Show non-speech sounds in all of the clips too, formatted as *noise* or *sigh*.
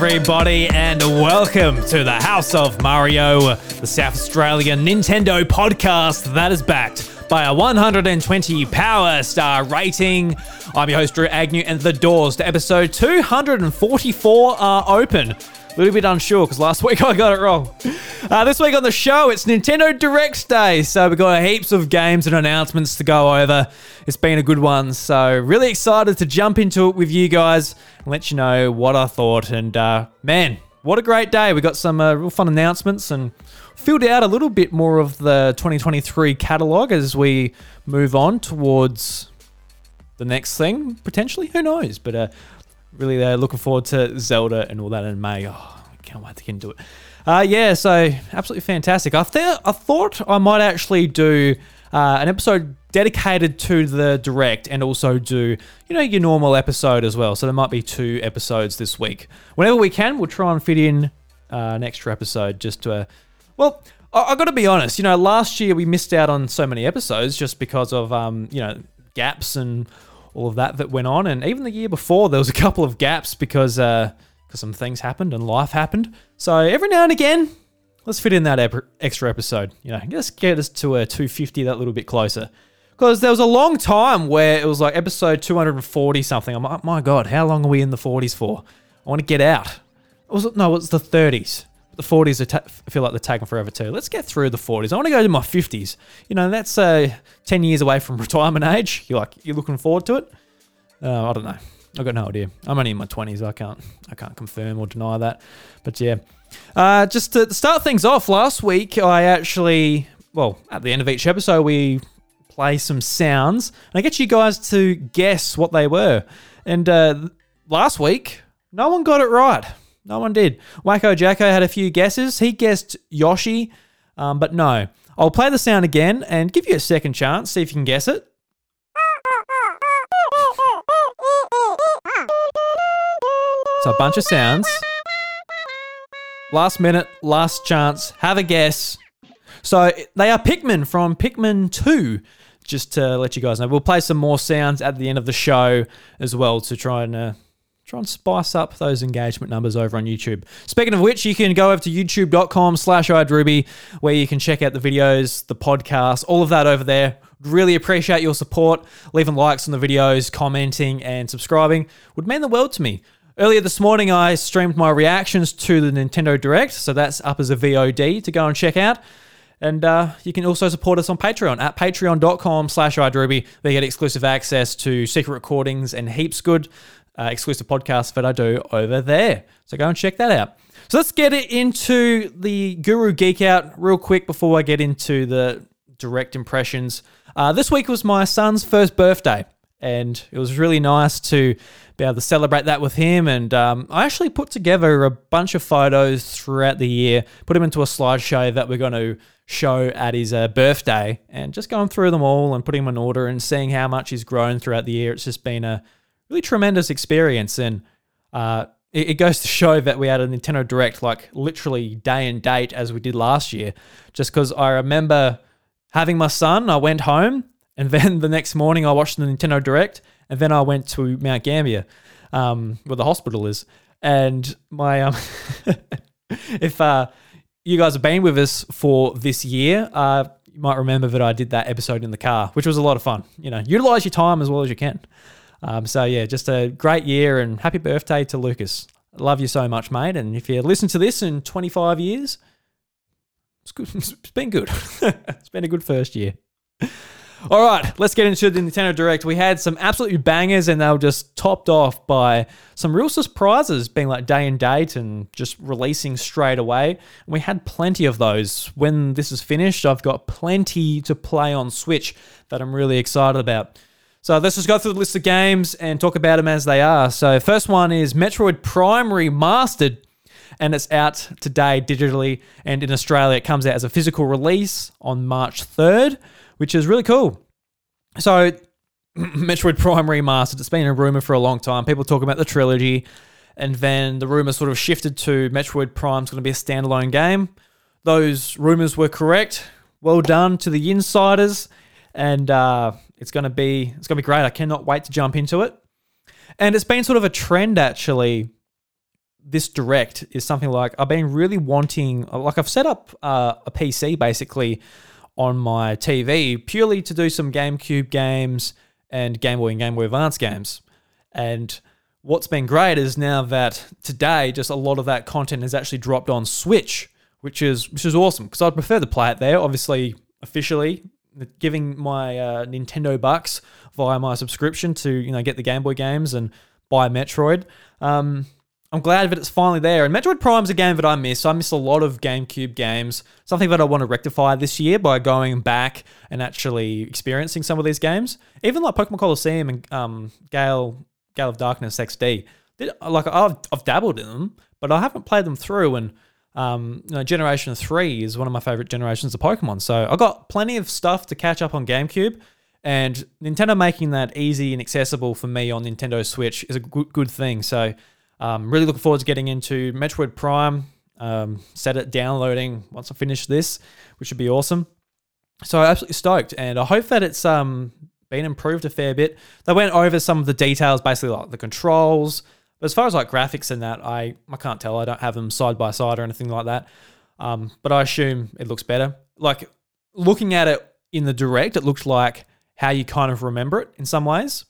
everybody, and welcome to the House of Mario, the South Australian Nintendo podcast that is backed by a 120 power star rating. I'm your host, Drew Agnew, and the doors to episode 244 are open. Little bit unsure because last *laughs* week I got it wrong. Uh, this week on the show, it's Nintendo Direct Day, so we've got heaps of games and announcements to go over. It's been a good one, so really excited to jump into it with you guys and let you know what I thought. And uh, man, what a great day! We got some uh, real fun announcements and filled out a little bit more of the 2023 catalog as we move on towards the next thing potentially. Who knows? But uh, really uh, looking forward to Zelda and all that in May. Oh, can't wait to get into it. Uh, yeah, so absolutely fantastic. I, th- I thought I might actually do uh, an episode dedicated to the direct and also do, you know, your normal episode as well. So there might be two episodes this week. Whenever we can, we'll try and fit in uh, an extra episode just to, uh, well, I, I got to be honest, you know, last year we missed out on so many episodes just because of, um, you know, gaps and all of that that went on. And even the year before, there was a couple of gaps because uh, cause some things happened and life happened. So every now and again, let's fit in that ep- extra episode. You know, just get us to a 250 that little bit closer. Because there was a long time where it was like episode 240 something. I'm like, my God, how long are we in the 40s for? I want to get out. It was no, it's the 30s. The 40s are ta- feel like they're taking forever too. Let's get through the 40s. I want to go to my 50s. You know, that's uh, 10 years away from *laughs* retirement age. You're like, you're looking forward to it? Uh, I don't know. I've got no idea. I'm only in my 20s. I can't I can't confirm or deny that. But yeah. Uh, just to start things off, last week I actually, well, at the end of each episode, we play some sounds and I get you guys to guess what they were. And uh, last week, no one got it right. No one did. Wacko Jacko had a few guesses. He guessed Yoshi, um, but no. I'll play the sound again and give you a second chance, see if you can guess it. A bunch of sounds. Last minute, last chance. Have a guess. So they are Pikmin from Pikmin 2. Just to let you guys know, we'll play some more sounds at the end of the show as well to try and uh, try and spice up those engagement numbers over on YouTube. Speaking of which, you can go over to youtube.com slash iDrewby where you can check out the videos, the podcast, all of that over there. Really appreciate your support. Leaving likes on the videos, commenting, and subscribing would mean the world to me. Earlier this morning, I streamed my reactions to the Nintendo Direct, so that's up as a VOD to go and check out. And uh, you can also support us on Patreon at patreon.com slash iDrewby. They get exclusive access to secret recordings and heaps good uh, exclusive podcasts that I do over there. So go and check that out. So let's get it into the Guru Geek Out real quick before I get into the direct impressions. Uh, this week was my son's first birthday, and it was really nice to be able to celebrate that with him. And um, I actually put together a bunch of photos throughout the year, put them into a slideshow that we're going to show at his uh, birthday, and just going through them all and putting them in order and seeing how much he's grown throughout the year. It's just been a really tremendous experience. And uh, it, it goes to show that we had a Nintendo Direct like literally day and date as we did last year, just because I remember having my son, I went home, and *laughs* then the next morning I watched the Nintendo Direct, and then I went to Mount Gambier, um, where the hospital is. And my, um, *laughs* if uh, you guys have been with us for this year, uh, you might remember that I did that episode in the car, which was a lot of fun. You know, utilize your time as well as you can. Um, so yeah, just a great year and happy birthday to Lucas. Love you so much, mate. And if you listen to this in 25 years, it's good. *laughs* It's been good. *laughs* it's been a good first year. All right, let's get into the Nintendo Direct. We had some absolutely bangers, and they were just topped off by some real surprises, being like day and date and just releasing straight away. And we had plenty of those. When this is finished, I've got plenty to play on Switch that I'm really excited about. So let's just go through the list of games and talk about them as they are. So first one is Metroid Prime Remastered, and it's out today digitally, and in Australia it comes out as a physical release on March 3rd, which is really cool. So *clears throat* Metroid Prime Remastered, it's been a rumor for a long time. People talk about the trilogy, and then the rumor sort of shifted to Metroid Prime's going to be a standalone game. Those rumors were correct. Well done to the insiders, and uh, it's going to be it's going to be great. I cannot wait to jump into it. And it's been sort of a trend actually this direct is something like I've been really wanting, like I've set up uh, a PC basically on my TV purely to do some GameCube games and Game Boy and Game Boy Advance games. And what's been great is now that today, just a lot of that content has actually dropped on Switch, which is which is awesome because I'd prefer to play it there. Obviously, officially giving my uh, Nintendo bucks via my subscription to you know get the Game Boy games and buy Metroid. Um, I'm glad that it's finally there. And Metroid Prime's a game that I miss. I miss a lot of GameCube games. Something that I want to rectify this year by going back and actually experiencing some of these games. Even like Pokemon Colosseum and um, Gale Gale of Darkness XD. Like I've, I've dabbled in them, but I haven't played them through. And um, you know, Generation Three is one of my favorite generations of Pokemon. So I got plenty of stuff to catch up on GameCube. And Nintendo making that easy and accessible for me on Nintendo Switch is a good, good thing. So um, really looking forward to getting into Metroid Prime. Um, set it downloading once I finish this, which would be awesome. So I'm absolutely stoked, and I hope that it's um, been improved a fair bit. They went over some of the details, basically like the controls. But as far as like graphics and that, I I can't tell. I don't have them side by side or anything like that. Um, but I assume it looks better. Like looking at it in the direct, it looks like how you kind of remember it in some ways.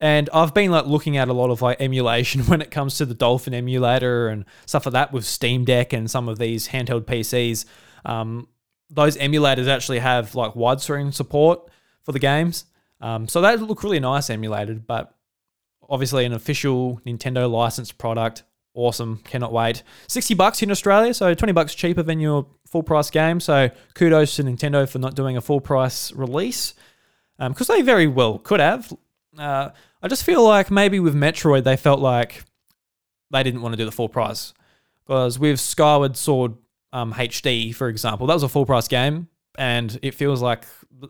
And I've been like looking at a lot of like emulation *laughs* when it comes to the Dolphin emulator and stuff like that with Steam Deck and some of these handheld PCs. Um, those emulators actually have like widescreen support for the games. Um, so they look really nice emulated, but obviously an official Nintendo licensed product. Awesome. Cannot wait. 60 bucks in Australia, so 20 bucks cheaper than your full price game. So kudos to Nintendo for not doing a full price release because um, they very well could have. Uh, I just feel like maybe with Metroid, they felt like they didn't want to do the full price. Because with Skyward Sword um, HD, for example, that was a full price game, and it feels like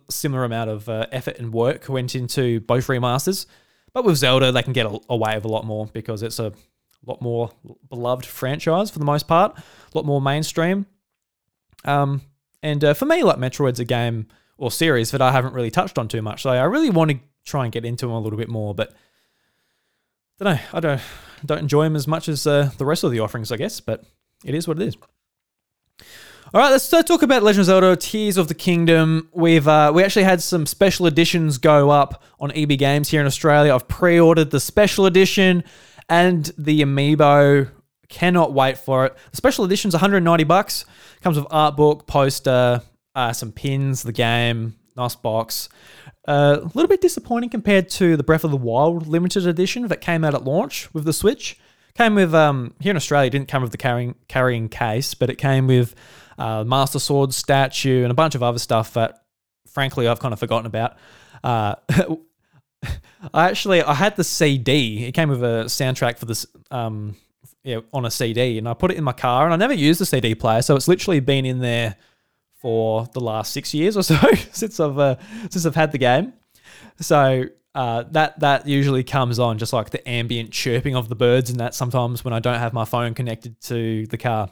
similar amount of uh, effort and work went into both remasters. But with Zelda, they can get away with a lot more because it's a lot more beloved franchise for the most part, a lot more mainstream. Um, and uh, for me, like Metroid's a game or series that I haven't really touched on too much. So I really want to try and get into them a little bit more, but I don't know. I don't don't enjoy them as much as uh, the rest of the offerings, I guess. But it is what it is. All right, let's uh, talk about Legend of Zelda: Tears of the Kingdom. We've uh, we actually had some special editions go up on EB Games here in Australia. I've pre-ordered the special edition and the amiibo. Cannot wait for it. The special edition's 190 bucks. Comes with art book, poster, uh, some pins, the game, nice box. Uh, a little bit disappointing compared to the Breath of the Wild limited edition that came out at launch with the Switch. Came with um, here in Australia, didn't come with the carrying carrying case, but it came with uh, Master Sword statue and a bunch of other stuff that, frankly, I've kind of forgotten about. Uh, *laughs* I actually I had the CD. It came with a soundtrack for this um, yeah, on a CD, and I put it in my car, and I never used the CD player, so it's literally been in there for the last six years or so *laughs* since I've uh, since I've had the game. So uh, that that usually comes on just like the ambient chirping of the birds and that sometimes when I don't have my phone connected to the car.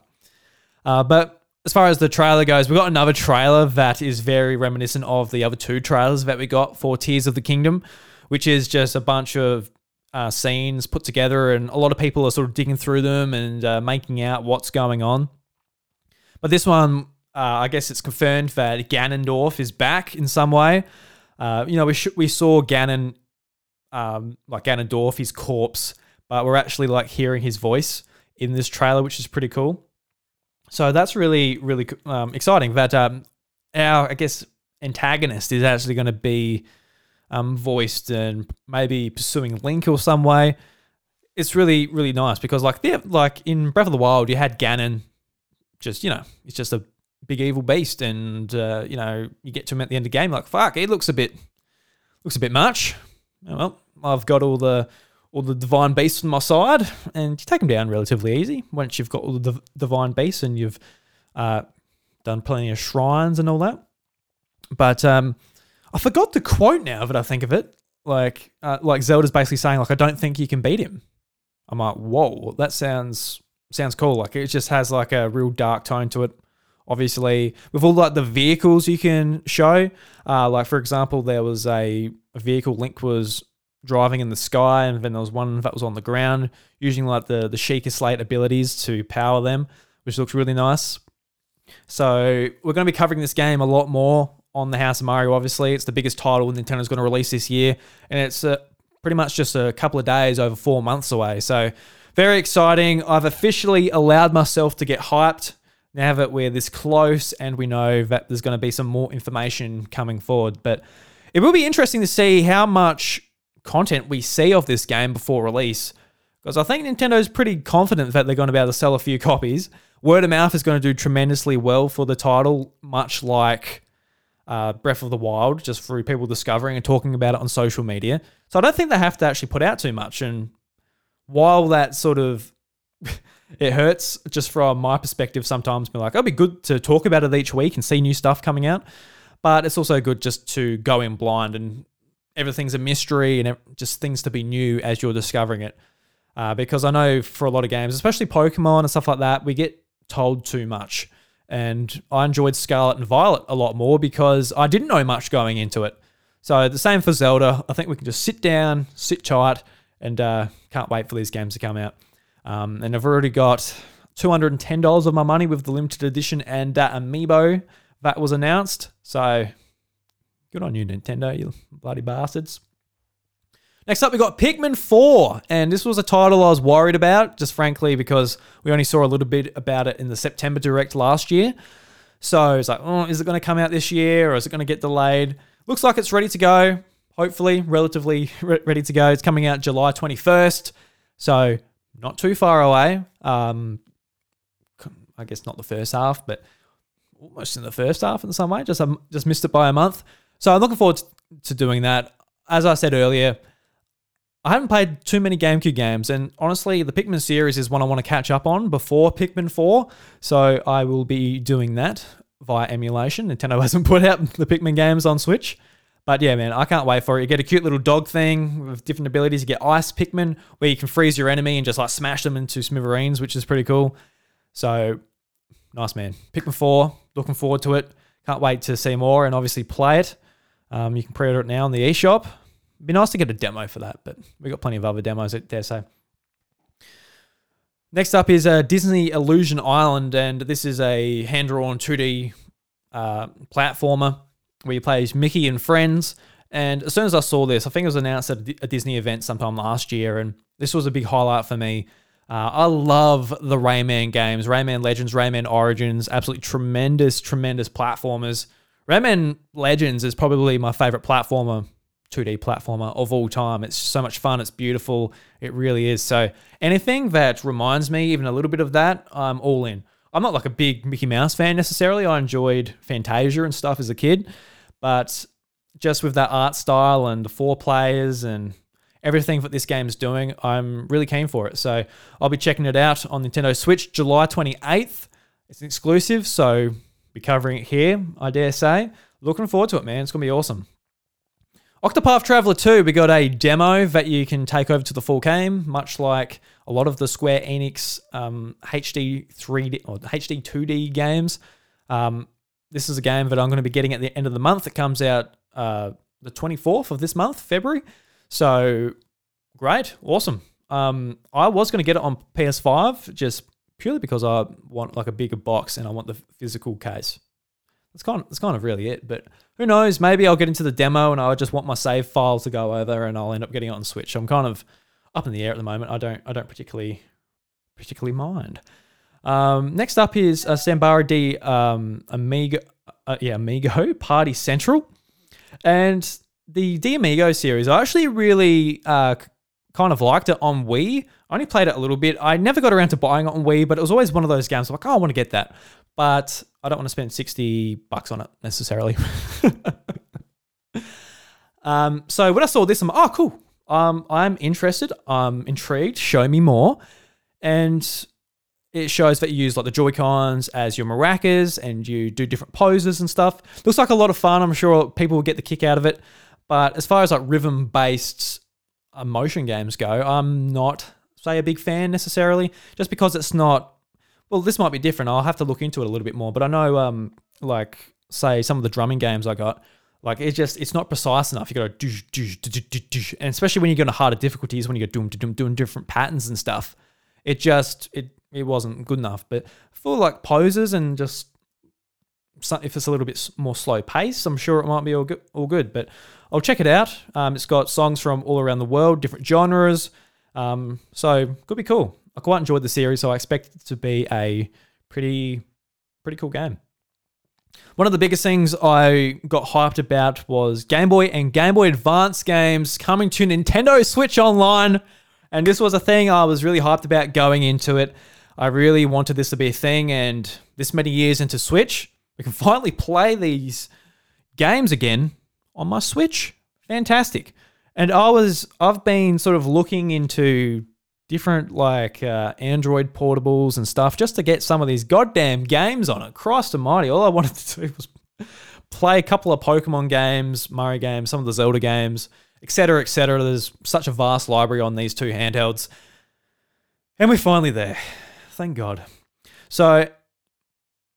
Uh, but as far as the trailer goes, we got another trailer that is very reminiscent of the other two trailers that we got for Tears of the Kingdom, which is just a bunch of uh, scenes put together, and a lot of people are sort of digging through them and uh, making out what's going on. But this one uh, I guess it's confirmed that Ganondorf is back in some way. Uh, you know, we sh- we saw Ganon, um, like Ganondorf, his corpse, but we're actually like hearing his voice in this trailer, which is pretty cool. So that's really really um, exciting. That um, our I guess antagonist is actually going to be um, voiced and maybe pursuing Link or some way. It's really really nice because like like in Breath of the Wild, you had Ganon, just you know, it's just a big evil beast, and uh, you know you get to him at the end of the game, like fuck, he looks a bit looks a bit much. Oh, well, I've got all the all the divine beasts on my side, and you take them down relatively easy once you've got all the divine beasts and you've uh, done plenty of shrines and all that. But um, I forgot the quote now that I think of it. Like, uh, like Zelda's basically saying, like, I don't think you can beat him. I'm like, whoa, that sounds sounds cool. Like, it just has like a real dark tone to it obviously with all like the vehicles you can show uh, like for example there was a, vehicle link was driving in the sky, and then there was one that was on the ground, using like the the Sheikah Slate abilities to power them, which looks really nice. So we're going to be covering this game a lot more on the House of Mario. Obviously, it's the biggest title Nintendo's going to release this year, and it's uh, pretty much just a couple of days over four months away. So very exciting. I've officially allowed myself to get hyped now that we're this close, and we know that there's going to be some more information coming forward. But it will be interesting to see how much content we see of this game before release. Because I think Nintendo's pretty confident that they're going to be able to sell a few *laughs* copies. Word of mouth is going to do tremendously well for the title, much like uh, Breath of the Wild, just through people discovering and talking about it on social media. So I don't think they have to actually put out too much. And while that sort of *laughs* it hurts just from my perspective sometimes be like, it'll be good to talk about it each week and see new stuff coming out. But it's also good just to go in blind and everything's a mystery and just things to be new as you're discovering it. Uh, because I know for a lot of games, especially Pokemon and stuff like that, we get told too much. And I enjoyed Scarlet and Violet a lot more because I didn't know much going into it. So the same for Zelda. I think we can just sit down, sit tight, and uh, can't wait for these games to come out. Um, and I've already got $210 of my money with the limited edition and that amiibo that was announced. So good on you, Nintendo, you bloody bastards. Next up, we got Pikmin 4, and this was a title I was worried about, just frankly, because we only saw a little bit about it in the September Direct last year. So it's like, oh, is it going to come out this year or is it going to get delayed? Looks like it's ready to go, hopefully, relatively re- ready to go. It's coming out July 21st, so not too far away. Um, I guess not the first half, but almost in the first half in some way. Just um, just missed it by a month. So I'm looking forward to doing that. As I said earlier, I haven't played too many GameCube games, and honestly, the Pikmin series is one I want to catch up on before Pikmin 4. So I will be doing that via emulation. Nintendo *laughs* hasn't put out the Pikmin games on Switch. But yeah, man, I can't wait for it. You get a cute little dog thing with different abilities. You get Ice Pikmin, where you can freeze your enemy and just like smash them into smithereens, which is pretty cool. So nice, man. Pikmin 4, looking forward to it. Can't wait to see more and obviously play it. Um, you can pre-order it now on the eShop be nice to get a demo for that, but we've got plenty of other demos, I dare say. Next up is uh, Disney Illusion Island, and this is a hand-drawn 2D uh, platformer where you play Mickey and friends. And as soon as I saw this, I think it was announced at a Disney event sometime last year, and this was a big highlight for me. Uh, I love the Rayman games, Rayman Legends, Rayman Origins, absolutely tremendous, tremendous platformers. Rayman Legends is probably my favorite platformer 2D platformer of all time. It's so much fun. It's beautiful. It really is. So anything that reminds me even a little bit of that, I'm all in. I'm not like a big Mickey Mouse fan necessarily. I enjoyed Fantasia and stuff as a kid, but just with that art style and the four players and everything that this game is doing, I'm really keen for it. So I'll be checking it out on Nintendo Switch July 28th. It's an exclusive, so be covering it here, I dare say. Looking forward to it, man. It's going to be awesome. Octopath Traveler 2, we got a demo that you can take over to the full game, much like a lot of the Square Enix um, HD 3D or HD 2D games. Um, this is a game that I'm going to be getting at the end of the month. It comes out uh, the 24th of this month, February. So great, awesome. Um, I was going to get it on PS5 just purely because I want like a bigger box and I want the physical case. That's kind of, that's kind of really it. But who knows? Maybe I'll get into the demo and I just want my save file to go over and I'll end up getting it on Switch. I'm kind of up in the air at the moment. I don't I don't particularly particularly mind. Um, next up is uh, Sambara D um, Amigo, uh, yeah Amigo *laughs* Party Central, and the de Amigo series. I actually really uh, kind of liked it on Wii. I only played it a little bit. I never got around to buying it on Wii, but it was always one of those games. I'm like, oh, I want to get that but I don't want to spend 60 bucks on it necessarily. *laughs* um, so when I saw this, I'm like, oh, cool. Um, I'm interested. I'm intrigued. Show me more. And it shows that you use like the Joy Cons as your maracas and you do different poses and stuff. Looks like a lot of fun. I'm sure people will get the kick out of it. But as far as like rhythm based motion games go, I'm not, say, a big fan necessarily, just because it's not well, this might be different. I'll have to look into it a little bit more. But I know, um, like, say some of the drumming games I got, Like it just it's not precise enough. You got to and especially when you get into harder difficulties when you go doing doing doing different patterns and stuff. It just it it wasn't good enough. But for like poses and just if it's a little bit more slow pace, I'm sure it might be all good. All good. But I'll check it out. Um, it's got songs from all around the world, different genres. Um, so could be cool. I quite enjoyed the series, so I expect it to be a pretty pretty cool game. One of the biggest things I got hyped about was Game Boy and Game Boy Advance games coming to Nintendo Switch Online. And this was a thing I was really hyped about going into it. I really wanted this to be a thing, and this many years into Switch, we can *laughs* finally play these games again on my Switch. Fantastic. And I was I've been sort of looking into different like uh, Android portables and stuff just to get some of these goddamn games on it. Christ almighty, all I wanted to do was play a couple of Pokemon games, Mario games, some of the Zelda games, etc., etc. There's such a vast library on these two handhelds. And we're finally there. Thank God. So,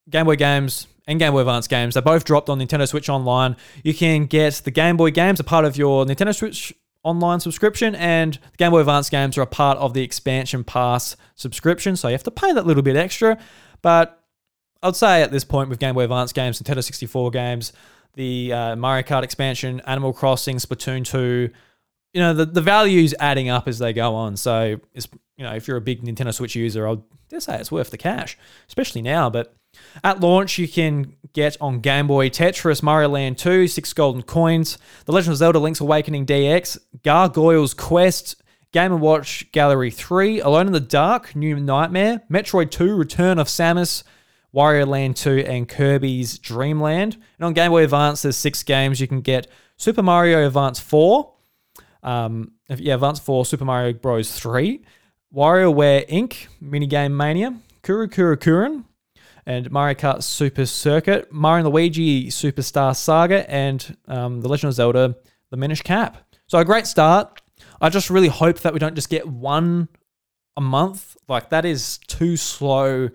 Game Boy games and Game Boy Advance games, they both dropped on Nintendo Switch Online. You can get the Game Boy games, a part of your Nintendo Switch online subscription, and the Game Boy Advance games are a part of the expansion pass subscription, so you have to pay that little bit extra. But I'd say at this point with Game Boy Advance games, Nintendo 64 games, the uh, Mario Kart expansion, Animal Crossing, Splatoon 2, you know, the, the value's adding up as they go on. So, it's, you know, if you're a big Nintendo Switch user, I'd say it's worth the cash, especially now. But at launch, you can get on Game Boy Tetris, Mario Land 2, six golden coins, The Legend of Zelda Link's Awakening DX, Gargoyle's Quest, Game & Watch Gallery 3, Alone in the Dark, New Nightmare, Metroid 2, Return of Samus, Wario Land 2, and Kirby's Dream Land. And on Game Boy Advance, there's six games. You can get Super Mario Advance 4, um, yeah, Advance 4, Super Mario Bros. 3, WarioWare Inc., Minigame Mania, Kuru Kuru Kurin, and Mario Kart Super Circuit, Mario and Luigi Superstar Saga, and um, The Legend of Zelda: The Minish Cap. So a great start. I just really hope that we don't just get one a month. Like that is too slow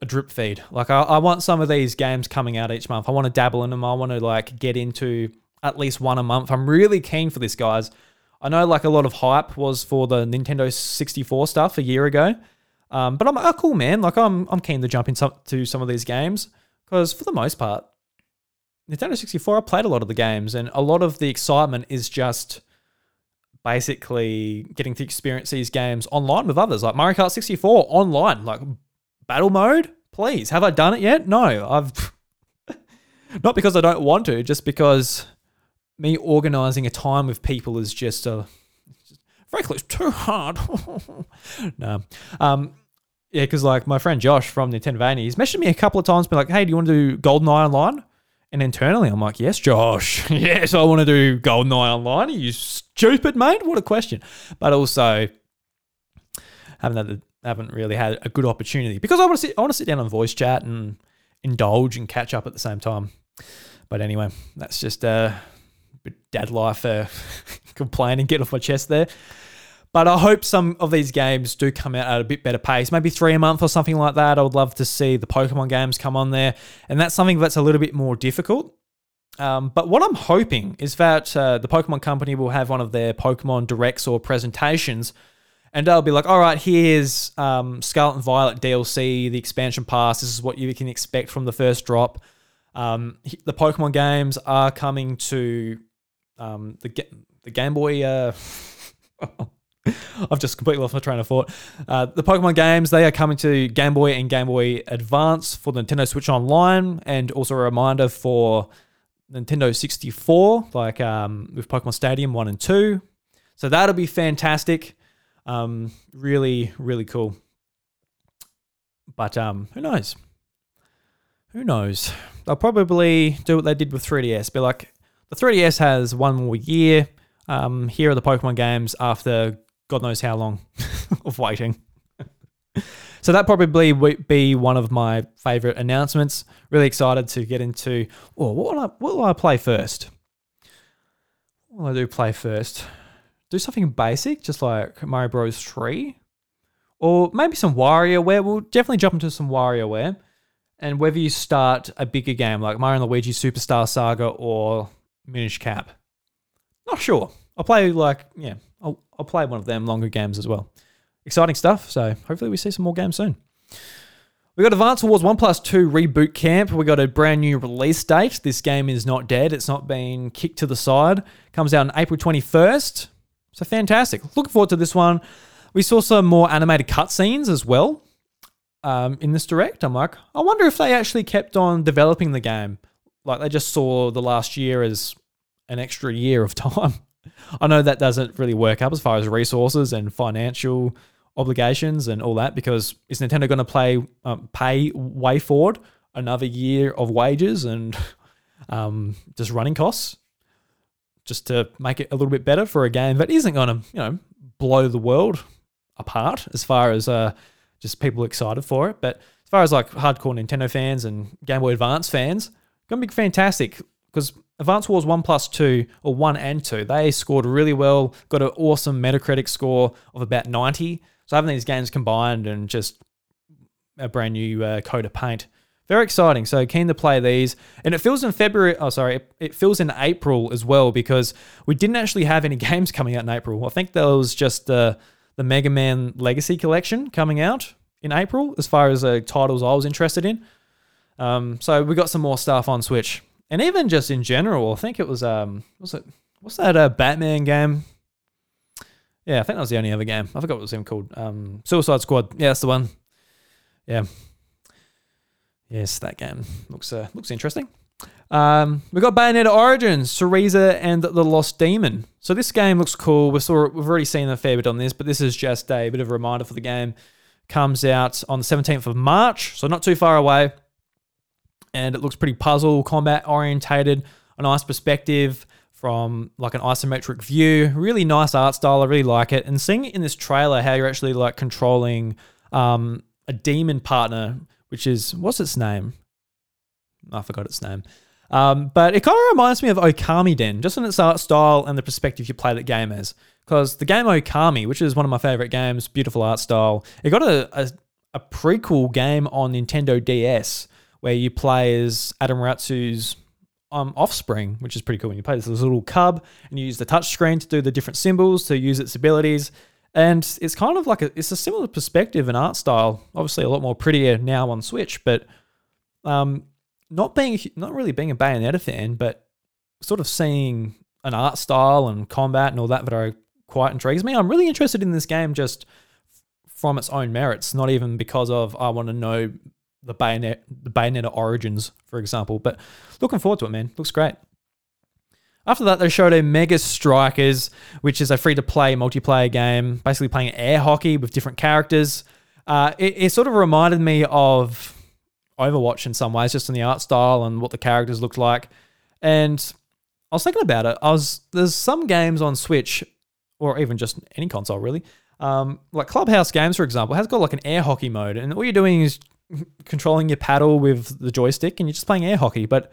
a drip feed. Like I, I want some of these games coming out each month. I want to dabble in them. I want to like get into at least one a month. I'm really keen for this, guys. I know like a lot of hype was for the Nintendo 64 stuff a year ago. Um, but I'm a oh, cool man. Like I'm I'm keen to jump into some of these games because for the most part, Nintendo 64 I played a lot of the games and a lot of the excitement is just basically getting to experience these games online with others. Like Mario Kart 64 online like battle mode? Please have I done it yet? No I've *laughs* not because I don't want to just because me organizing a time with people is just a frankly it's too hard *laughs* no um yeah, because like my friend Josh from Nintendo Vania, he's messaged me a couple of times, been like, "Hey, do you want to do GoldenEye online?" And internally, I'm like, "Yes, Josh. *laughs* yes, I want to do GoldenEye online." Are you stupid, mate? What a question. But also, haven't had the, haven't really had a good opportunity because I want to sit I want to sit down on voice chat and indulge and catch up at the same time. But anyway, that's just uh, dad life uh, *laughs* complaining, get off my chest there. But I hope some of these games do come out at a bit better pace, maybe three a month or something like that. I would love to see the Pokemon games come on there. And that's something that's a little bit more difficult. Um, but what I'm hoping is that uh, the Pokemon Company will have one of their Pokemon directs or presentations, and they'll be like, "All right, here's um, Scarlet and Violet DLC, the expansion pass. This is what you can expect from the first drop. Um, the Pokemon games are coming to um, the the Game Boy." Uh, *laughs* *laughs* I've just completely lost my train of thought. Uh, the Pokemon games, they are coming to Game Boy and Game Boy Advance for the Nintendo Switch Online, and also a reminder for Nintendo 64, like um, with Pokemon Stadium 1 and 2. So that'll be fantastic. Um, really, really cool. But um, who knows? Who knows? They'll probably do what they did with 3DS. Be like, the 3DS has one more year. Um, here are the Pokemon games after God knows how long *laughs* of waiting. *laughs* so that probably would be one of my favorite announcements. Really excited to get into. Oh, what will I, what will I play first? What will I do play first? Do something basic, just like Mario Bros. 3. Or maybe some WarioWare. We'll definitely jump into some WarioWare. And whether you start a bigger game like Mario and Luigi Superstar Saga or Minish Cap. Not sure. I'll play like yeah, I'll play one of them longer games as well. Exciting stuff. So hopefully we see some more games soon. We got Advance Wars 1 plus 2 Reboot Camp. We got a brand new release date. This game is not dead. It's not been kicked to the side. Comes out on April 21st. So fantastic. Looking forward to this one. We saw some more animated cutscenes as well um, in this direct. I'm like, I wonder if they actually kept on developing the game. Like they just saw the last year as an extra year of *laughs* time. I know that doesn't really work up as far as resources and financial obligations and all that because is Nintendo going to play um, pay WayForward another year of wages and *laughs* um, just running costs just to make it a little bit better for a game that isn't going to you know blow the world apart as far as uh, just people excited for it. But as far as like hardcore Nintendo fans and Game Boy Advance fans, gonna be fantastic because Advance Wars 1 plus 2, or 1 and 2, they scored really well, got an awesome Metacritic score of about 90. So having these games combined and just a brand new uh, coat of paint, very exciting. So keen to play these. And it feels in February, oh, sorry, it, it feels in April as well because we didn't actually have any *laughs* games coming out in April. I think there was just the, the Mega Man Legacy Collection coming out in April as far as uh, titles I was interested in. Um, so we got some more stuff on Switch and even just in general, I think it was um, was it what's that uh, Batman game? Yeah, I think that was the only other game. I forgot what it was even called. Um, Suicide Squad. Yeah, that's the one. Yeah. Yes, that game looks uh, looks interesting. Um, we got Bayonetta Origins, Cereza and the Lost Demon. So this game looks cool. We saw we've already seen a fair bit on this, but this is just a bit of a reminder for the game. Comes out on the 17th of March, so not too far away and it looks pretty puzzle combat orientated, a nice perspective from like an isometric view. Really nice art style. I really like it. And seeing it in this trailer, how you're actually like controlling um, a demon partner, which is what's its name? I forgot its name. Um, but it kind of reminds me of Okamiden, just in its art style and the perspective you play that game as. Because the game Okami, which is one of my favorite games, beautiful art style, it got a, a, a prequel game on Nintendo DS where you play as Amaterasu's um, offspring, which is pretty cool. When you play this little cub and you use the touchscreen to do the different symbols to use its abilities. And it's kind of like a, it's a similar perspective and art style. Obviously, a lot more prettier now on Switch, but um, not being not really being a Bayonetta fan, but sort of seeing an art style and combat and all that that are quite intrigues me. I'm really interested in this game just from its own merits, not even because of I want to know the Bayonet, the Bayonetta Origins, for example. But looking forward to it, man. Looks great. After that, they showed Omega Strikers, which is a free to play multiplayer game, basically playing air hockey with different characters. Uh, it, it, sort of reminded me of Overwatch in some ways, just in the art style and what the characters looked like. And I was thinking about it. I was there's some games on Switch, or even just any console really, um, like Clubhouse Games, for example, has got like an air hockey mode, and all you're doing is controlling your paddle with the joystick and you're just playing air hockey. But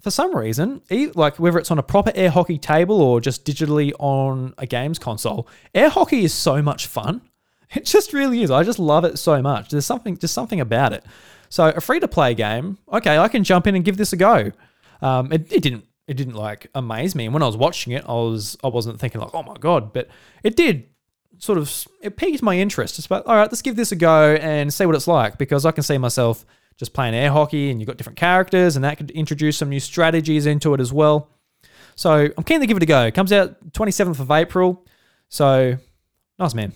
for some reason, like whether it's on a proper air hockey table or just digitally on a games console, air hockey is so much fun. *laughs* It just really is. I just love it so much. There's something, just something about it. So a free to play game, okay, I can jump in and give this a go. Um, it, it didn't, it didn't like amaze me. And when I was watching it, I was, I wasn't thinking like, oh my god, but it did sort of it piqued my interest. It's about all right, let's give this a go and see what it's like because I can see myself just playing air hockey and you've got different characters and that could introduce some new strategies into it as well. So I'm keen to give it a go. It comes out 27th of April. So nice man.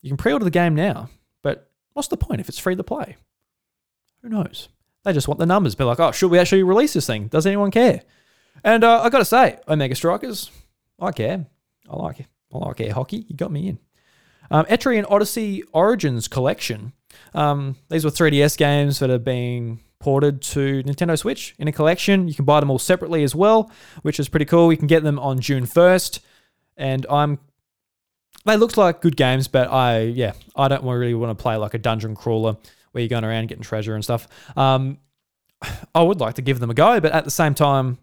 You can pre-order the game now, but what's the point if it's free to play? Who knows? They just want the numbers. Be like, oh, should we actually release this thing? Does anyone care? And uh, I got to say, Omega Strikers, I care. I like it. I like air hockey. You got me in. Um, Etrian Odyssey Origins Collection. Um, these were 3DS games that are being ported to Nintendo Switch in a collection. You can buy them all separately as well, which is pretty cool. You can get them on June 1st. And I'm they looked like good games, but I yeah, I don't really want to play like a dungeon crawler where you're going around getting treasure and stuff. Um, *sighs* I would like to give them a go, but at the same time,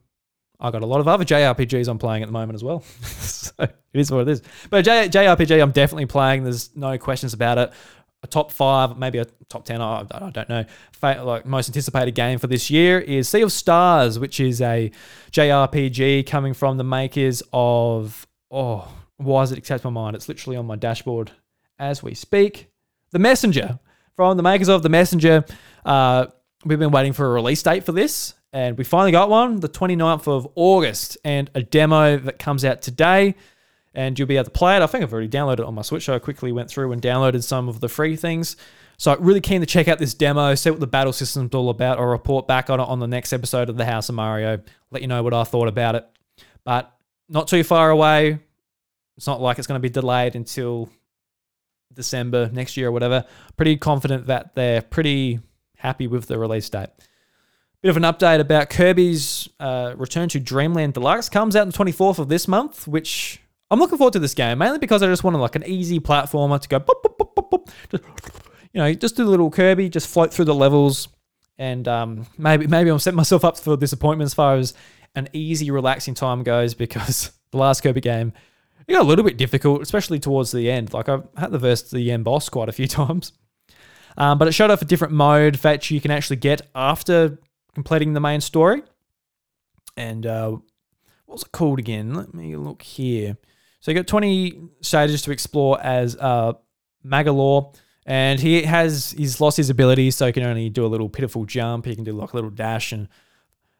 I got a lot of other JRPGs I'm playing at the moment as well. *laughs* so it is what it is. But J- JRPG, I'm definitely playing. There's no questions about it. a top five, maybe a top 10, I, I don't know, like most anticipated game for this year is Sea of Stars, which is a JRPG coming from the makers of, oh, why does it escape my mind? It's literally on my dashboard as we speak. The Messenger, from the makers of The Messenger. Uh, we've been waiting for a release date for this, and we finally got one, the 29th of August, and a demo that comes out today and you'll be able to play it. I think I've already downloaded it on my Switch. So I quickly went through and downloaded some of the free things. So really keen to check out this demo, see what the battle system's all about, or report back on it on the next episode of the House of Mario. Let you know what I thought about it. But not too far away. It's not like it's going to be delayed until December next year or whatever. Pretty confident that they're pretty happy with the release date. Bit of an update about Kirby's uh, Return to Dreamland Deluxe. Comes out on the 24th of this month, which I'm looking forward to this game mainly because I just wanted like an easy platformer to go, boop, boop, boop, just, you know, just do a little Kirby, just float through the levels, and um, maybe maybe I'm setting myself up for disappointment as far as an easy, relaxing time goes because *laughs* the last Kirby game it got a little bit difficult, especially towards the end. Like I've had the verse the end boss quite a few *laughs* times, um, but it showed off a different mode that you can actually get after completing the main story. And uh, what was it called again? Let me look here. So you got 20 stages to explore as uh, Magolor, and he has he's lost his ability, so he can only do a little pitiful jump. He can do like a little dash, and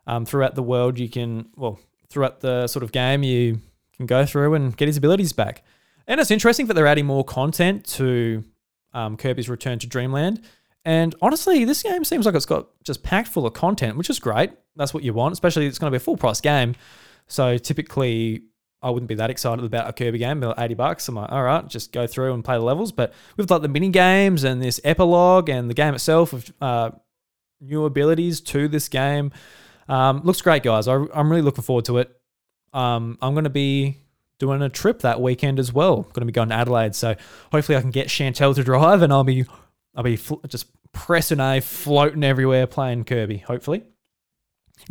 um, throughout the world, you can well throughout the sort of game, you can go through and get his abilities back. And it's interesting that they're adding more content to um, Kirby's Return to Dreamland. And honestly, this game seems like it's got just packed full of content, which is great. That's what you want, especially it's going to be a full price game. So typically, I wouldn't be that excited about a Kirby game, but 80 bucks. I'm like, all right, just go through and play the levels. But with like the mini games and this epilogue and the game itself of uh, new abilities to this game, um, looks great, guys. I, am really looking forward to it. Um, I'm going to be doing a trip that weekend as well. I'm Going to be going to Adelaide, so hopefully I can get Chantel to drive, and I'll be I'll be fl- just pressing A, floating everywhere, playing Kirby. Hopefully,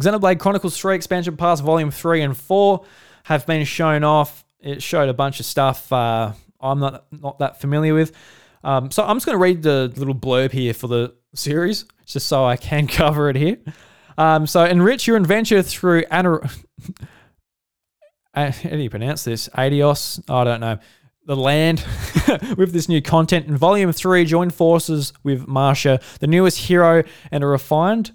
Xenoblade Chronicles 3 expansion pass volume three and four have been shown off. It showed a bunch of stuff uh, I'm not not that familiar with. Um, so I'm just going to read the little blurb here for the series, just so I can *laughs* cover it here. Um, so enrich your adventure through Ana- *laughs* how do you pronounce this? Adios? I don't know. The land *laughs* with this new content. In Volume 3, join forces with Masha, the newest hero, and a refined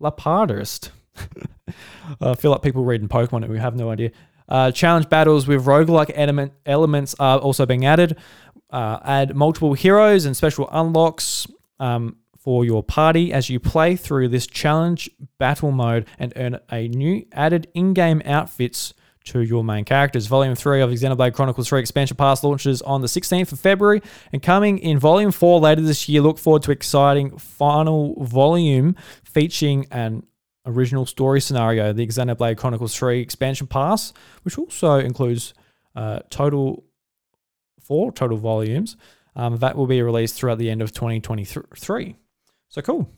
Lapardist. *laughs* I feel like people reading Pokemon we have no idea. Uh, challenge battles with roguelike element, elements are also being added. Uh, add multiple heroes and special unlocks um, for your party as you play through this challenge battle mode and earn a new added in game outfits to your main characters. Volume 3 of Xenoblade Chronicles 3 Expansion Pass launches on the 16th of February and coming in Volume 4 later this year. Look forward to exciting final volume featuring an original story scenario, the Xenoblade Chronicles 3 Expansion Pass, which also includes uh, total four total volumes. Um, that will be released throughout the end of 2023. So cool.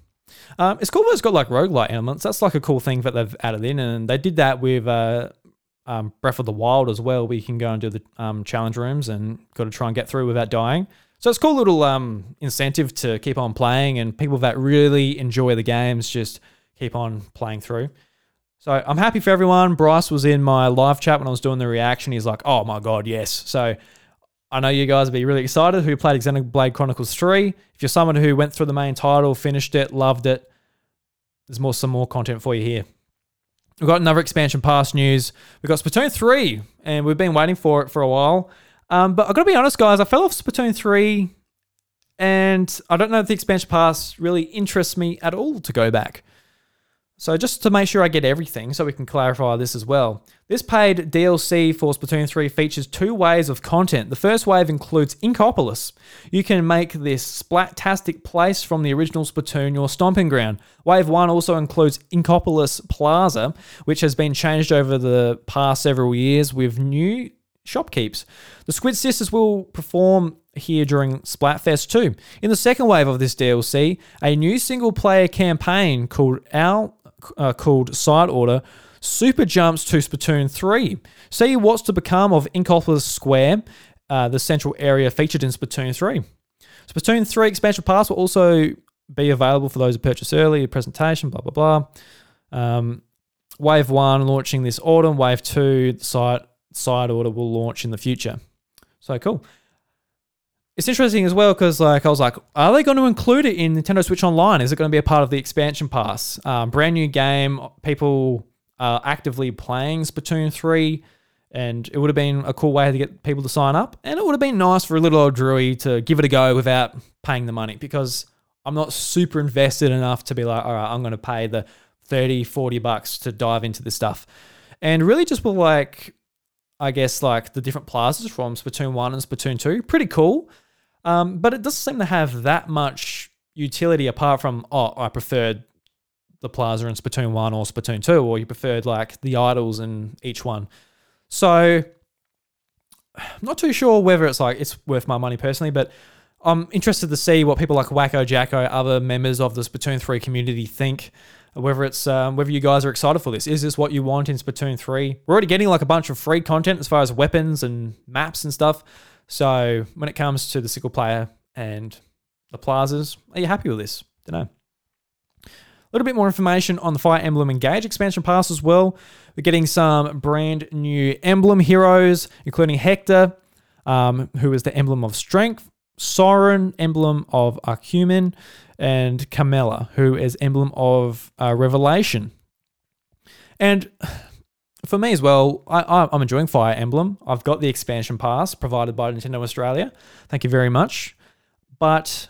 Um, it's cool that it's got like roguelite elements. That's like a cool thing that they've added in, and they did that with uh, um, Breath of the Wild as well, where you can go and do the um, challenge rooms and got to try and get through without dying. So it's a cool little um, incentive to keep on playing, and people that really enjoy the games just keep on playing through. So I'm happy for everyone. Bryce was in my live chat when I was doing the reaction. He's like, "Oh my god, yes!" So I know you guys will be really excited who played Xenoblade Chronicles 3. If you're someone who went through the main title, finished it, loved it, there's more some more content for you here. We've got another expansion pass news. We've got Splatoon 3, and we've been waiting for it for a while. Um, but I've got to be honest, guys, I fell off Splatoon 3, and I don't know if the expansion pass really interests me at all to go back. So just to make sure I get everything, so we can clarify this as well. This paid DLC for Splatoon 3 features two waves of content. The first wave includes Inkopolis. You can make this splattastic place from the original Splatoon your stomping ground. Wave 1 also includes Inkopolis Plaza, which has been changed over the past several years with new shopkeeps. The Squid Sisters will perform here during Splatfest 2. In the second wave of this DLC, a new single player campaign called Our uh, called Side Order super jumps to Splatoon 3. See what's to become of Inkopolis Square, uh, the central area featured in Splatoon 3. Splatoon 3 expansion pass will also be available for those who purchase early, presentation, blah, blah, blah. Um, Wave 1 launching this autumn. Wave 2, the side, side order will launch in the future. So cool. It's interesting as well because like I was like, are they going to include it in Nintendo Switch Online? Is it going to be a part of the expansion pass? Um, brand new game. People are actively playing Splatoon 3 and it would have been a cool way to get people to sign up. And it would have been nice for a little old Drewy to give it a go without paying the money because I'm not super invested enough to be like, all right, I'm going to pay the 30, 40 bucks to dive into this stuff. And really just with like, I guess like the different plazas from Splatoon 1 and Splatoon 2, pretty cool. Um, but it doesn't seem to have that much utility apart from, oh, I preferred the plaza in Splatoon 1 or Splatoon 2, or you preferred like the idols in each one. So I'm not too sure whether it's like it's worth my money personally, but I'm interested to see what people like Wacko Jacko, other members of the Splatoon 3 community think. Whether it's um, whether you guys are excited for this. Is this what you want in Splatoon 3? We're already getting like a bunch of free content as far as weapons and maps and stuff. So when it comes to the single player and the plazas, are you happy with this? Don't know. A little bit more information on the Fire Emblem Engage expansion pass as well. We're getting some brand new emblem heroes, including Hector, um, who is the emblem of strength, Soren, emblem of Arcumen, and Camilla, who is emblem of uh, revelation. And for me as well, I, I'm enjoying Fire Emblem. I've got the expansion pass provided by Nintendo Australia. Thank you very much. But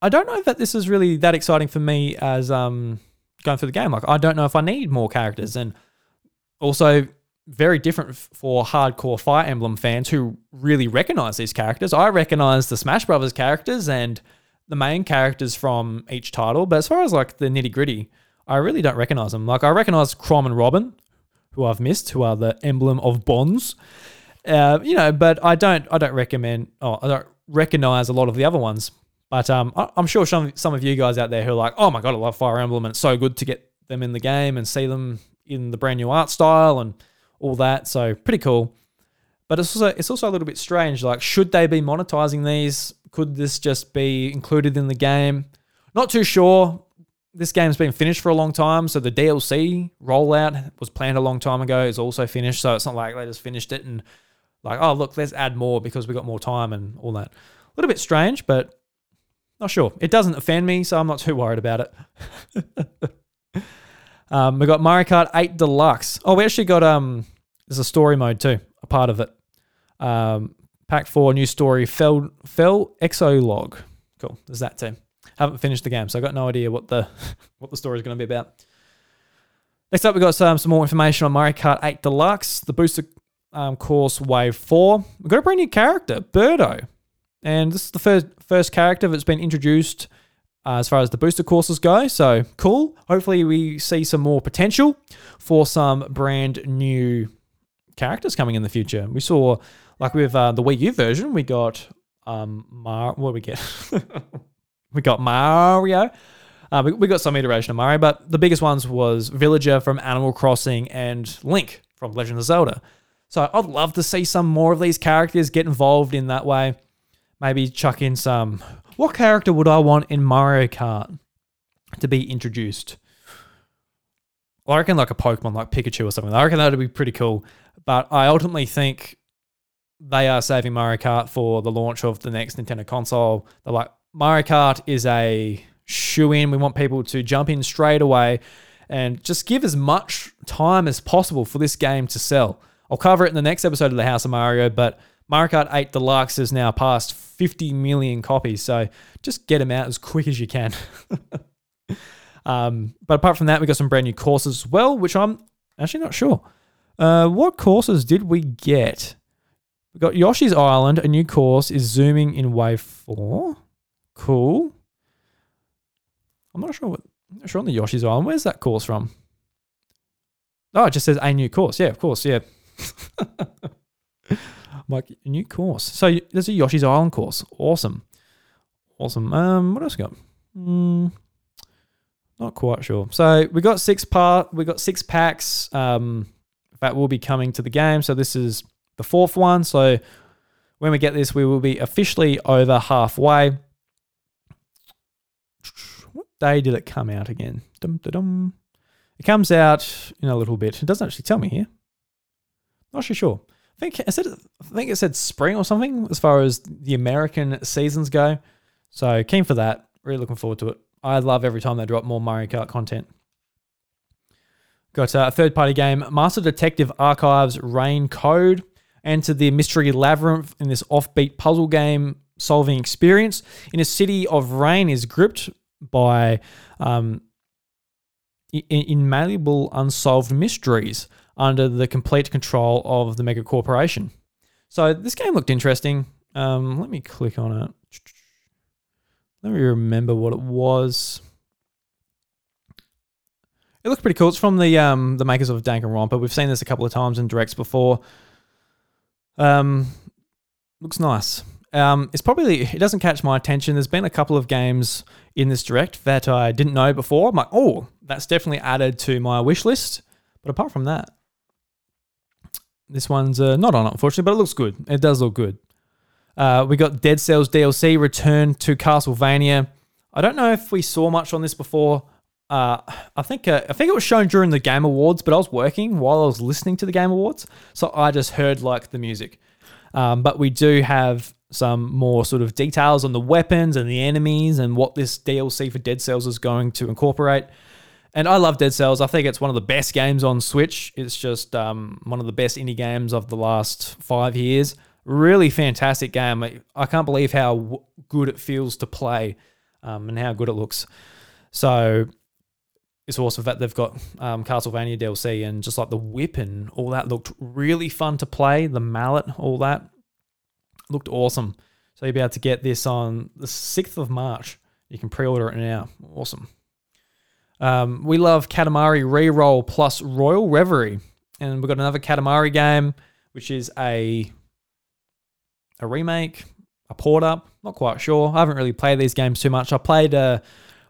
I don't know that this is really that exciting for me as um, going through the game. Like, I don't know if I need more characters. And also, very different for hardcore Fire Emblem fans who really recognize these characters. I recognize the Smash Brothers characters and the main characters from each title, but as far as like the nitty gritty, I really don't recognize them. Like I recognize Chrom and Robin, who I've missed, who are the emblem of bonds. Uh, you know, but I don't I don't recommend oh I don't recognize a lot of the other ones. But um, I, I'm sure some some of you guys out there who are like, oh my god, I love Fire Emblem, and it's so good to get them in the game and see them in the brand new art style and all that. So pretty cool. But it's also it's also a little bit strange. Like, should they be monetizing these? Could this just be included in the game? Not too sure. This game's been finished for a long time, so the DLC rollout was planned a long time ago. Is also finished, so it's not like they just finished it and like, oh look, let's add more because we got more time and all that. A little bit strange, but not sure. It doesn't offend me, so I'm not too worried about it. *laughs* Um, we got Mario Kart 8 Deluxe. Oh, we actually got um, there's a story mode too, a part of it. Um, pack four, new story, fell fell Xenologue. Cool. There's that too. Haven't finished the game, so I've got no idea what the *laughs* what the story is going to be about. Next up, we've got some some more information on Mario Kart 8 Deluxe, the booster um, course Wave Four. We've got a brand new character, Birdo, and this is the first first character that's been introduced uh, as far as the booster courses go. So cool. Hopefully, we see some more potential for some brand new characters coming in the future. We saw, like with uh, the Wii U version, we got um, Mar. What do we get? *laughs* we got Mario. Uh, we, we got some iteration of Mario, but the biggest ones was Villager from Animal Crossing and Link from Legend of Zelda. So I'd love to see some more of these characters get involved in that way. Maybe chuck in some what character would I want in Mario Kart to be introduced? I reckon like a Pokemon like Pikachu or something. I reckon that would be pretty cool. But I ultimately think they are saving Mario Kart for the launch of the next Nintendo console. They're like, Mario Kart is a shoe in. We want people to jump in straight away and just give as much time as possible for this game to sell. I'll cover it in the next episode of the House of Mario, but Mario Kart 8 Deluxe has now passed 50 million copies, so just get them out as quick as you can. *laughs* um, but apart from that, we got some brand new courses as well, which I'm actually not sure. Uh, what courses did we get? We got Yoshi's Island. A new course is zooming in wave four. Cool. I'm not sure what. I'm not sure on the Yoshi's Island. Where's that course from? Oh, it just says a new course. Yeah, of course. Yeah. *laughs* like a new course. So there's a Yoshi's Island course. Awesome. Awesome. Um, what else we got? Mm, not quite sure. So we got six part. We got six packs. Um, that will be coming to the game. So this is the fourth one. So When we get this, we will be officially over halfway. What day did it come out again? Dum, dum, dum. It comes out in a little bit. It doesn't actually tell me here. Not actually sure. I think it said I think it said spring or something as far as the American seasons go. So keen for that. Really looking forward to it. I love every time they drop more Mario Kart content. Got a third party game, Master Detective Archives Rain Code. Enter the mystery labyrinth in this offbeat puzzle game solving experience in a city of rain is gripped by um, inmalleable unsolved mysteries under the complete control of the mega corporation. So this game looked interesting. Um, let me click on it. Let me remember what it was. It looked pretty cool. It's from the um, the makers of Danganronpa. We've seen this a couple of times in directs before. Um, looks nice. Um, it's probably it doesn't catch my attention. There's been a couple of games in this direct that I didn't know before. I'm like, oh, that's definitely added to my wish list. But apart from that, this one's uh, not on, unfortunately, but it looks good. It does look good. Uh, we got Dead Cells DLC return to Castlevania. I don't know if we saw much on this before. Uh, I think uh, I think it was shown during the Game Awards, but I was working while I was listening to the Game Awards, so I just heard like the music. Um, but we do have some more sort of details on the weapons and the enemies and what this DLC for Dead Cells is going to incorporate. And I love Dead Cells. I think it's one of the best games on Switch. It's just um, one of the best indie games of the last five years. Really fantastic game. I can't believe how good it feels to play um, and how good it looks. So it's awesome that they've got um, Castlevania DLC and just like the whip and all that looked really fun to play. The mallet, all that looked awesome. So you'll be able to get this on the 6th of March. You can pre order it now. Awesome. Um, we love Katamari Reroll plus Royal Reverie. And we've got another Katamari game, which is a a remake, a port up. Not quite sure. I haven't really played these games too much. I played uh,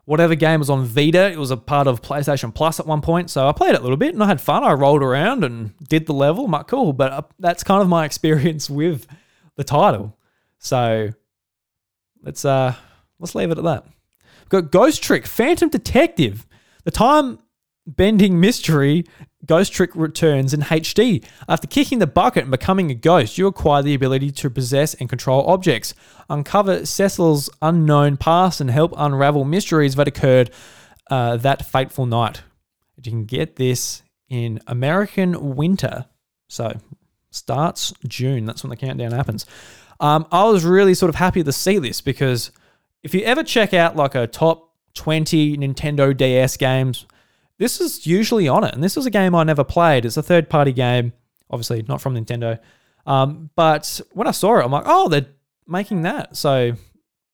whatever game was on Vita. It was a part of PlayStation Plus at one point. So I played it a little bit and I had fun. I rolled around and did the level. I'm like, cool. But uh, that's kind of my *laughs* experience with the title. So let's uh let's leave it at that. We've got Ghost Trick, Phantom Detective. The time bending mystery Ghost Trick returns in HD. After kicking the bucket and becoming a ghost, you acquire the ability to possess and control objects, uncover Sissel's unknown past, and help unravel mysteries that occurred uh, that fateful night. You can get this in American winter. So starts June. That's when the countdown happens. Um, I was really sort of happy to see this because if you ever check out like a top 20 Nintendo DS games. This is usually on it, and this was a game I never played. It's a third party game, obviously not from Nintendo. Um, but when I saw it, I'm like, oh, they're making that. So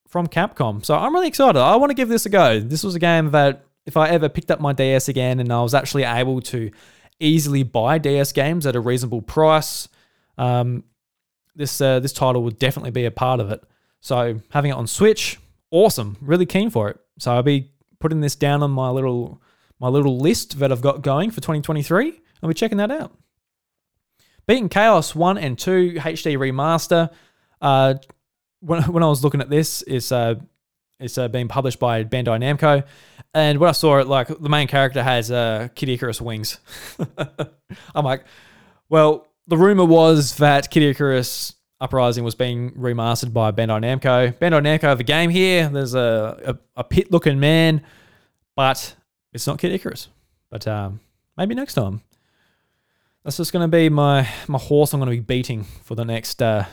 from Capcom. So I'm really excited. I want to give this a go. This was a game that if I ever picked up my DS again and I was actually able to easily buy DS games at a reasonable price, um, this uh, this title would definitely be a part of it. So having it on Switch, awesome. Really keen for it. So I'll be putting this down on my little my little list that I've got going for 2023. I'll be checking that out. Baten Kaitos 1 and 2 HD remaster. Uh, when, *laughs* when I was looking at this, it's uh, it's uh, being published by Bandai Namco, and when I saw it, like the main character has uh, Kid Icarus wings. *laughs* I'm like, well, the rumor was that Kid Icarus Uprising was being remastered by Bandai Namco. Bandai Namco have a game here. There's a, a, a pit looking man, but it's not Kid Icarus. But um, maybe next time. That's just going to be my, my horse I'm going to be beating for the next uh,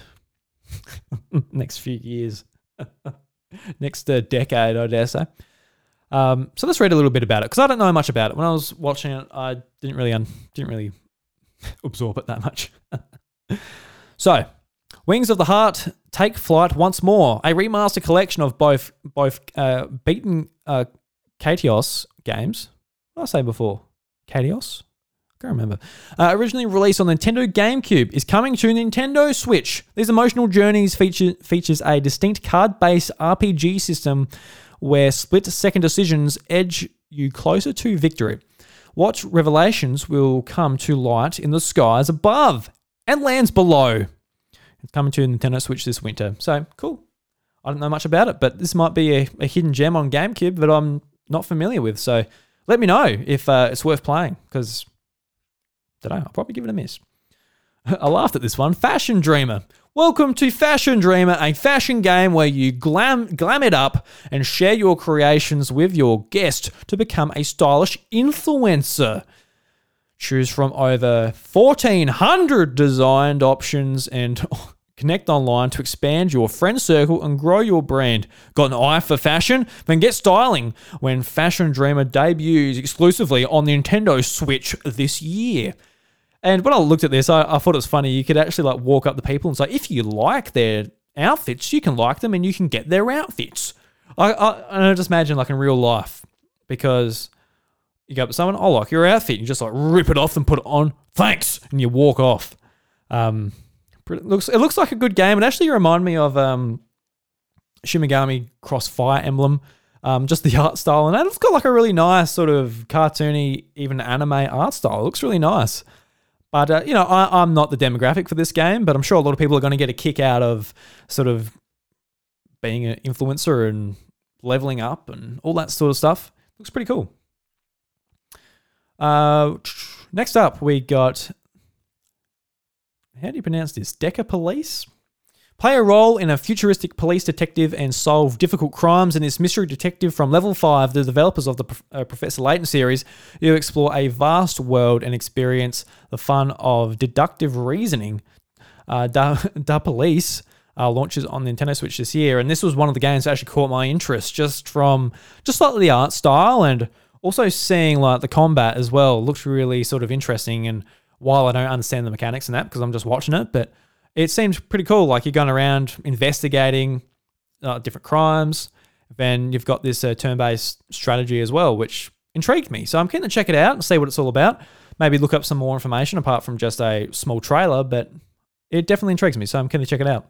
*laughs* next few years, *laughs* next uh, decade, I dare say. Um, so let's read a little bit about it because I don't know much about it. When I was watching it, I didn't really un- didn't really *laughs* absorb it that much. *laughs* so Wings of the Heart take flight once more. A remaster collection of both both uh, Baten uh, Katios games. What did I say before? Katios? I can't remember. Uh, originally released on Nintendo GameCube, is coming to Nintendo Switch. These emotional journeys feature features a distinct card-based RPG system where split-second decisions edge you closer to victory. What revelations will come to light in the skies above and lands below? It's coming to Nintendo Switch this winter. So cool. I don't know much about it, but this might be a, a hidden gem on GameCube that I'm not familiar with. So let me know if uh, it's worth playing because I don't know. I'll probably give it a miss. *laughs* I laughed at this one. Fashion Dreamer. Welcome to Fashion Dreamer, a fashion game where you glam, glam it up and share your creations with your guest to become a stylish influencer. Choose from over 1,400 designed options and *laughs* connect online to expand your friend circle and grow your brand. Got an eye for fashion? Then get styling when Fashion Dreamer debuts exclusively on the Nintendo Switch this year. And when I looked at this, I, I thought it was funny. You could actually like walk up to people and say, if you like their outfits, you can like them and you can get their outfits. I, I, I just imagine like in real life because you go up to someone, I like your outfit. You just like rip it off and put it on. Thanks. And you walk off. Um, it looks, it looks like a good game. It actually reminded me of um, Shin Megami Cross Fire Emblem. Um, just the *laughs* art style. And it's got like a really nice sort of cartoony, even anime art style. It looks really nice. But uh, you know, I, am not the demographic for this game, but I'm sure a lot of people are going to get a kick out of sort of being an influencer and leveling up and all that sort of stuff. Looks pretty cool. Uh, *tsk* next up, we got how do you pronounce this? Deca Police. Play a role in a futuristic police detective and solve difficult crimes in this mystery detective from Level 5, the developers of the uh, Professor Layton series. You explore a vast world and experience the fun of deductive reasoning. Uh, da, *laughs* da Police uh, launches on the Nintendo Switch this year, and this was one of the games that actually caught my interest just from just like the art style and also seeing like the combat as well. Looked really sort of interesting, and while I don't understand the mechanics in that because I'm just watching it, but it seems pretty cool. Like you're going around investigating uh, different crimes. Then you've got this uh, turn-based strategy as well, which intrigued me. So I'm keen to check it out and see what it's all about. Maybe look up some more information apart from just a small trailer, but it definitely intrigues me. So I'm keen to check it out.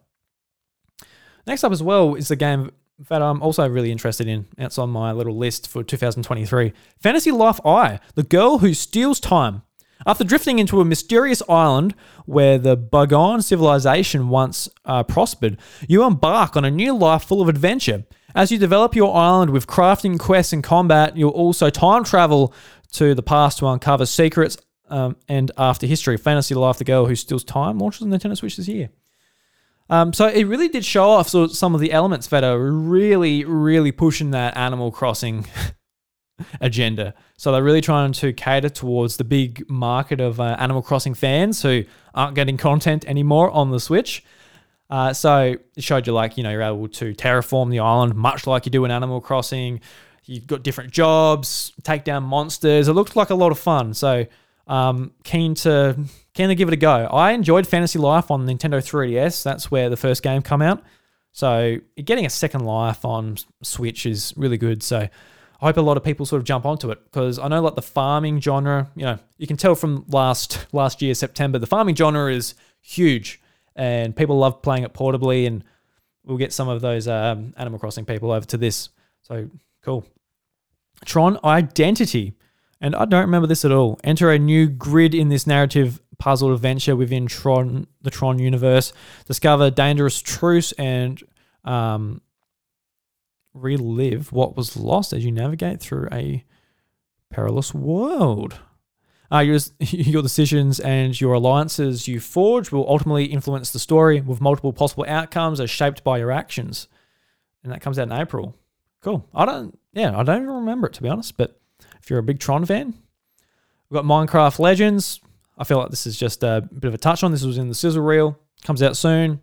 Next up as well is the game that I'm also really interested in. It's on my little list for 2023. Fantasy Life I, the girl who steals time. After drifting into a mysterious island where the Boghan civilization once uh, prospered, you embark on a new life full of adventure. As you develop your island with crafting quests and combat, you'll also time travel to the past to uncover secrets um, and after history. Fantasy Life: The Girl Who Steals Time launches on Nintendo Switch this year. Um, so it really did show off sort of some of the elements that are really, really pushing that Animal Crossing *laughs* agenda. So they're really trying to cater towards the big market of uh, Animal Crossing fans who aren't getting content anymore on the Switch. Uh, so it showed you like you know you're able to terraform the island much like you do in Animal Crossing. You've got different jobs, take down monsters. It looked like a lot of fun. So um, keen to keen to give it a go. I enjoyed Fantasy Life on Nintendo 3DS. That's where the first game come out. So getting a second life on Switch is really good. So I hope a lot of people sort of jump onto it because I know like the farming genre, you know, you can tell from last last year September, the farming genre is huge and people love playing it portably and we'll get some of those um, Animal Crossing people over to this. So cool. Tron Identity. And I don't remember this at all. Enter a new grid in this narrative puzzle adventure within Tron, the Tron universe. Discover dangerous truths and um, relive what was lost as you navigate through a perilous world. Uh, your, *laughs* your decisions and your alliances you forge will ultimately influence the story, with multiple possible outcomes as shaped by your actions. And that comes out in April. Cool. I don't, yeah, I don't even remember it to be honest. But if you're a big Tron fan, we've got Minecraft Legends. I feel like this is just a bit of a touch on. This was in the sizzle reel. Comes out soon,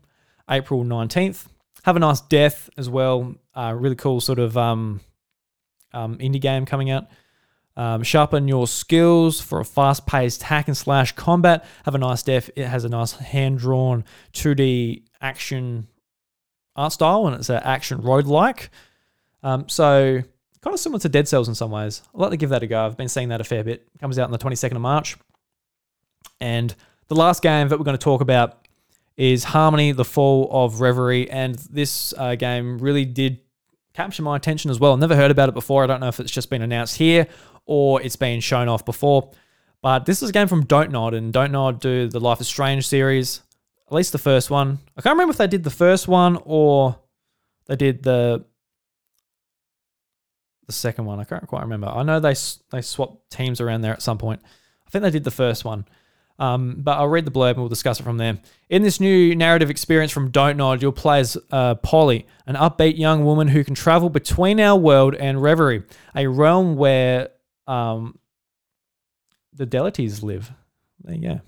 April 19th. Have a nice death as well. Uh, really cool sort of um, um, indie game coming out. Um, sharpen your skills for a fast paced hack and slash combat. Have a nice death. It has a nice hand drawn 2D action art style and it's an action road like. Um, so, kind of similar to Dead Cells in some ways. I'd like to give that a go. I've been seeing that a fair bit. Comes out on the 22nd of March. And the last game that we're going to talk about is Harmony: The Fall of Reverie, and this uh, game really did capture my attention as well. I never heard about it before. I don't know if it's just been announced here or it's been shown off before. But this is a game from Don't Nod, and Don't Nod do the Life is Strange series. at least the first one. I can't remember if they did the first one or they did the the second one. I can't quite remember. I know they they swapped teams around there at some point. I think they did the first one. Um, but I'll read the blurb and we'll discuss it from there. In this new narrative experience from Don't Nod, you'll play as uh, Polly, an upbeat young woman who can travel between our world and Reverie, a realm where um, the Delities live. There you go.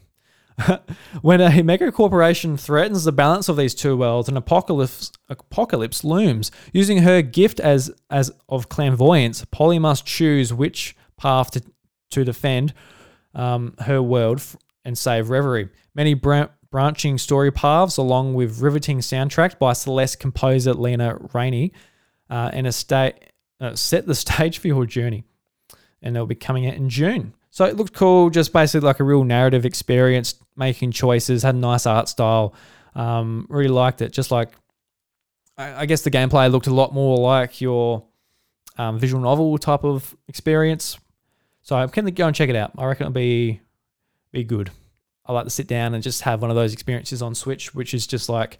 *laughs* when a mega corporation threatens the balance of these two worlds, an apocalypse apocalypse looms. Using her gift as as of clairvoyance, Polly must choose which path to to defend um, her world and save Reverie. Many br- branching story paths, along with riveting soundtrack by Celeste composer Lena Raine, uh, and a sta- uh, set the *laughs* stage for your journey. And they'll be coming out in June. So it looked cool, just basically like a real narrative experience, making choices, had a nice art style. Um, really liked it. Just like, I, I guess the gameplay looked a lot more like your um, visual novel type of experience. So I'm going to go and check it out. I reckon it'll be be good. I like to sit down and just have one of those experiences on Switch, which is just like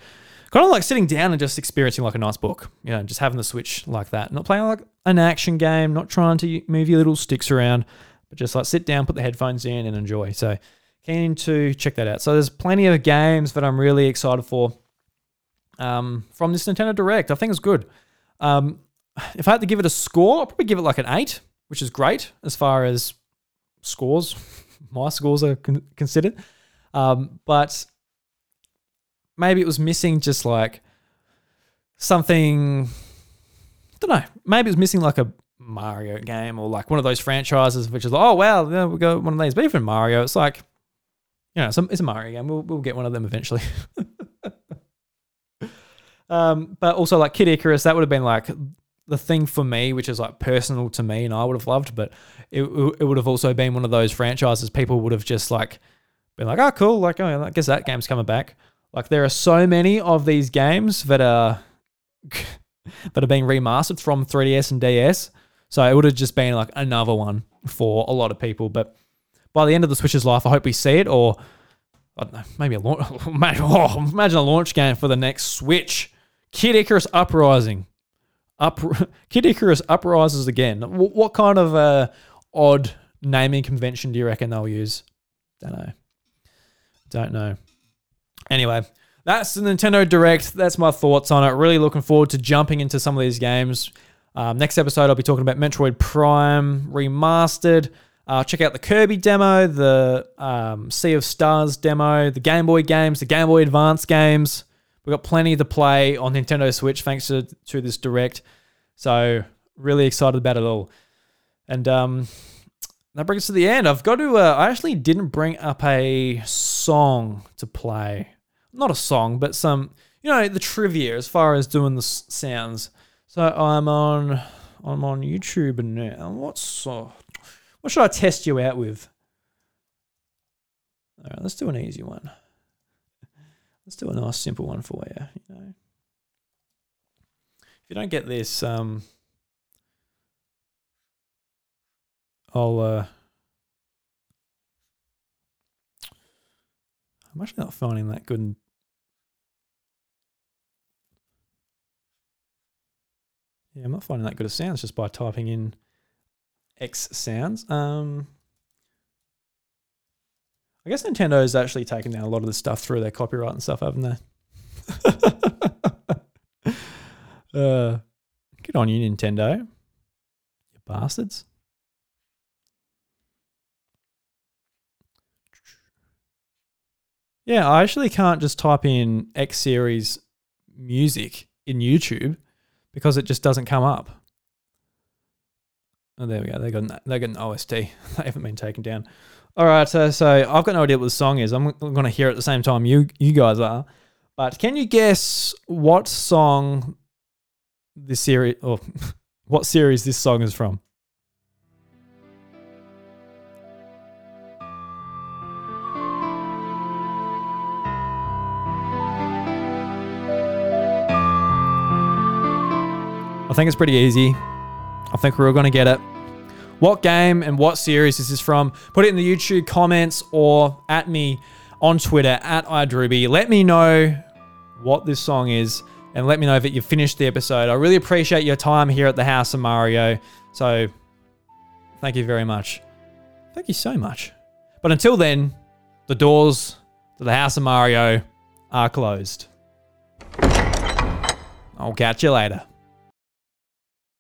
kind of like sitting down and just experiencing like a nice book. You know, just having the Switch like that. Not playing like an action game, not trying to move your little sticks around, but just like sit down, put the headphones in, and enjoy. So, keen to check that out. So, there's plenty of games that I'm really excited for um, from this Nintendo Direct. I think it's good. Um, if I had to give it a score, I'll probably give it like an eight, which is great as far as scores my scores are con- considered. Um, but maybe it was missing just like something. I don't know. Maybe it was missing like a Mario game or like one of those franchises, which is like, oh wow, yeah, we got one of these. But even Mario, it's like, you know, it's a, it's a Mario game. We'll we'll get one of them eventually. *laughs* um, but also like Kid Icarus, that would have been like the thing for me, which is like personal to me, and I would have loved, but it, it would have also been one of those franchises people would have just like been like, oh, cool, like, oh, I guess that game's coming back. Like, there are so many of these games that are *laughs* that are being remastered from 3DS and DS, so it would have just been like another one for a lot of people. But by the end of the Switch's life, I hope we see it, or I don't know, maybe a launch. *laughs* Oh, imagine a launch game for the next Switch. Kid Icarus Uprising up *laughs* Kid Icarus uprises again. W- what kind of uh, odd naming convention do you reckon they'll use? Don't know. Don't know. Anyway, that's the Nintendo Direct. That's my thoughts on it. Really looking forward to jumping into some of these games. Um, next episode, I'll be talking about Metroid Prime Remastered. Uh, check out the Kirby demo, the um, Sea of Stars demo, the Game Boy games, the Game Boy Advance games. We've got plenty to play on Nintendo Switch thanks to, to this direct. So really excited about it all. And um, that brings us to the end. I've got to. Uh, I actually didn't bring up a song to play. Not a song, but some. You know the trivia as far as doing the sounds. So I'm on. I'm on YouTube now. What's uh, what should I test you out with? All right, let's do an easy one. Let's do a nice simple one for you. You know, if you don't get this, um, I'll. Uh, I'm actually not finding that good. Yeah, I'm not finding that good of sounds just by typing in X sounds. Um, I guess Nintendo's actually taken down a lot of the stuff through their copyright and stuff, haven't they? *laughs* uh, on you, Nintendo. You bastards. Yeah, I actually can't just type in X series music in YouTube because it just doesn't come up. Oh, there we go. They got an, they got an OST. *laughs* they haven't been taken down. All right, so, so I've got no idea what the song is. I'm going to hear it at the same time you you guys are. But can you guess what song this series or *laughs* what series this song is from? I think it's pretty easy. I think we're all going to get it. What game and what series is this from? Put it in the YouTube comments or at me on Twitter at iDrewby. Let me know what this song is and let me know that you've finished the episode. I really appreciate your time here at the House of Mario. So thank you very much. Thank you so much. But until then, the doors to the House of Mario are closed. I'll catch you later.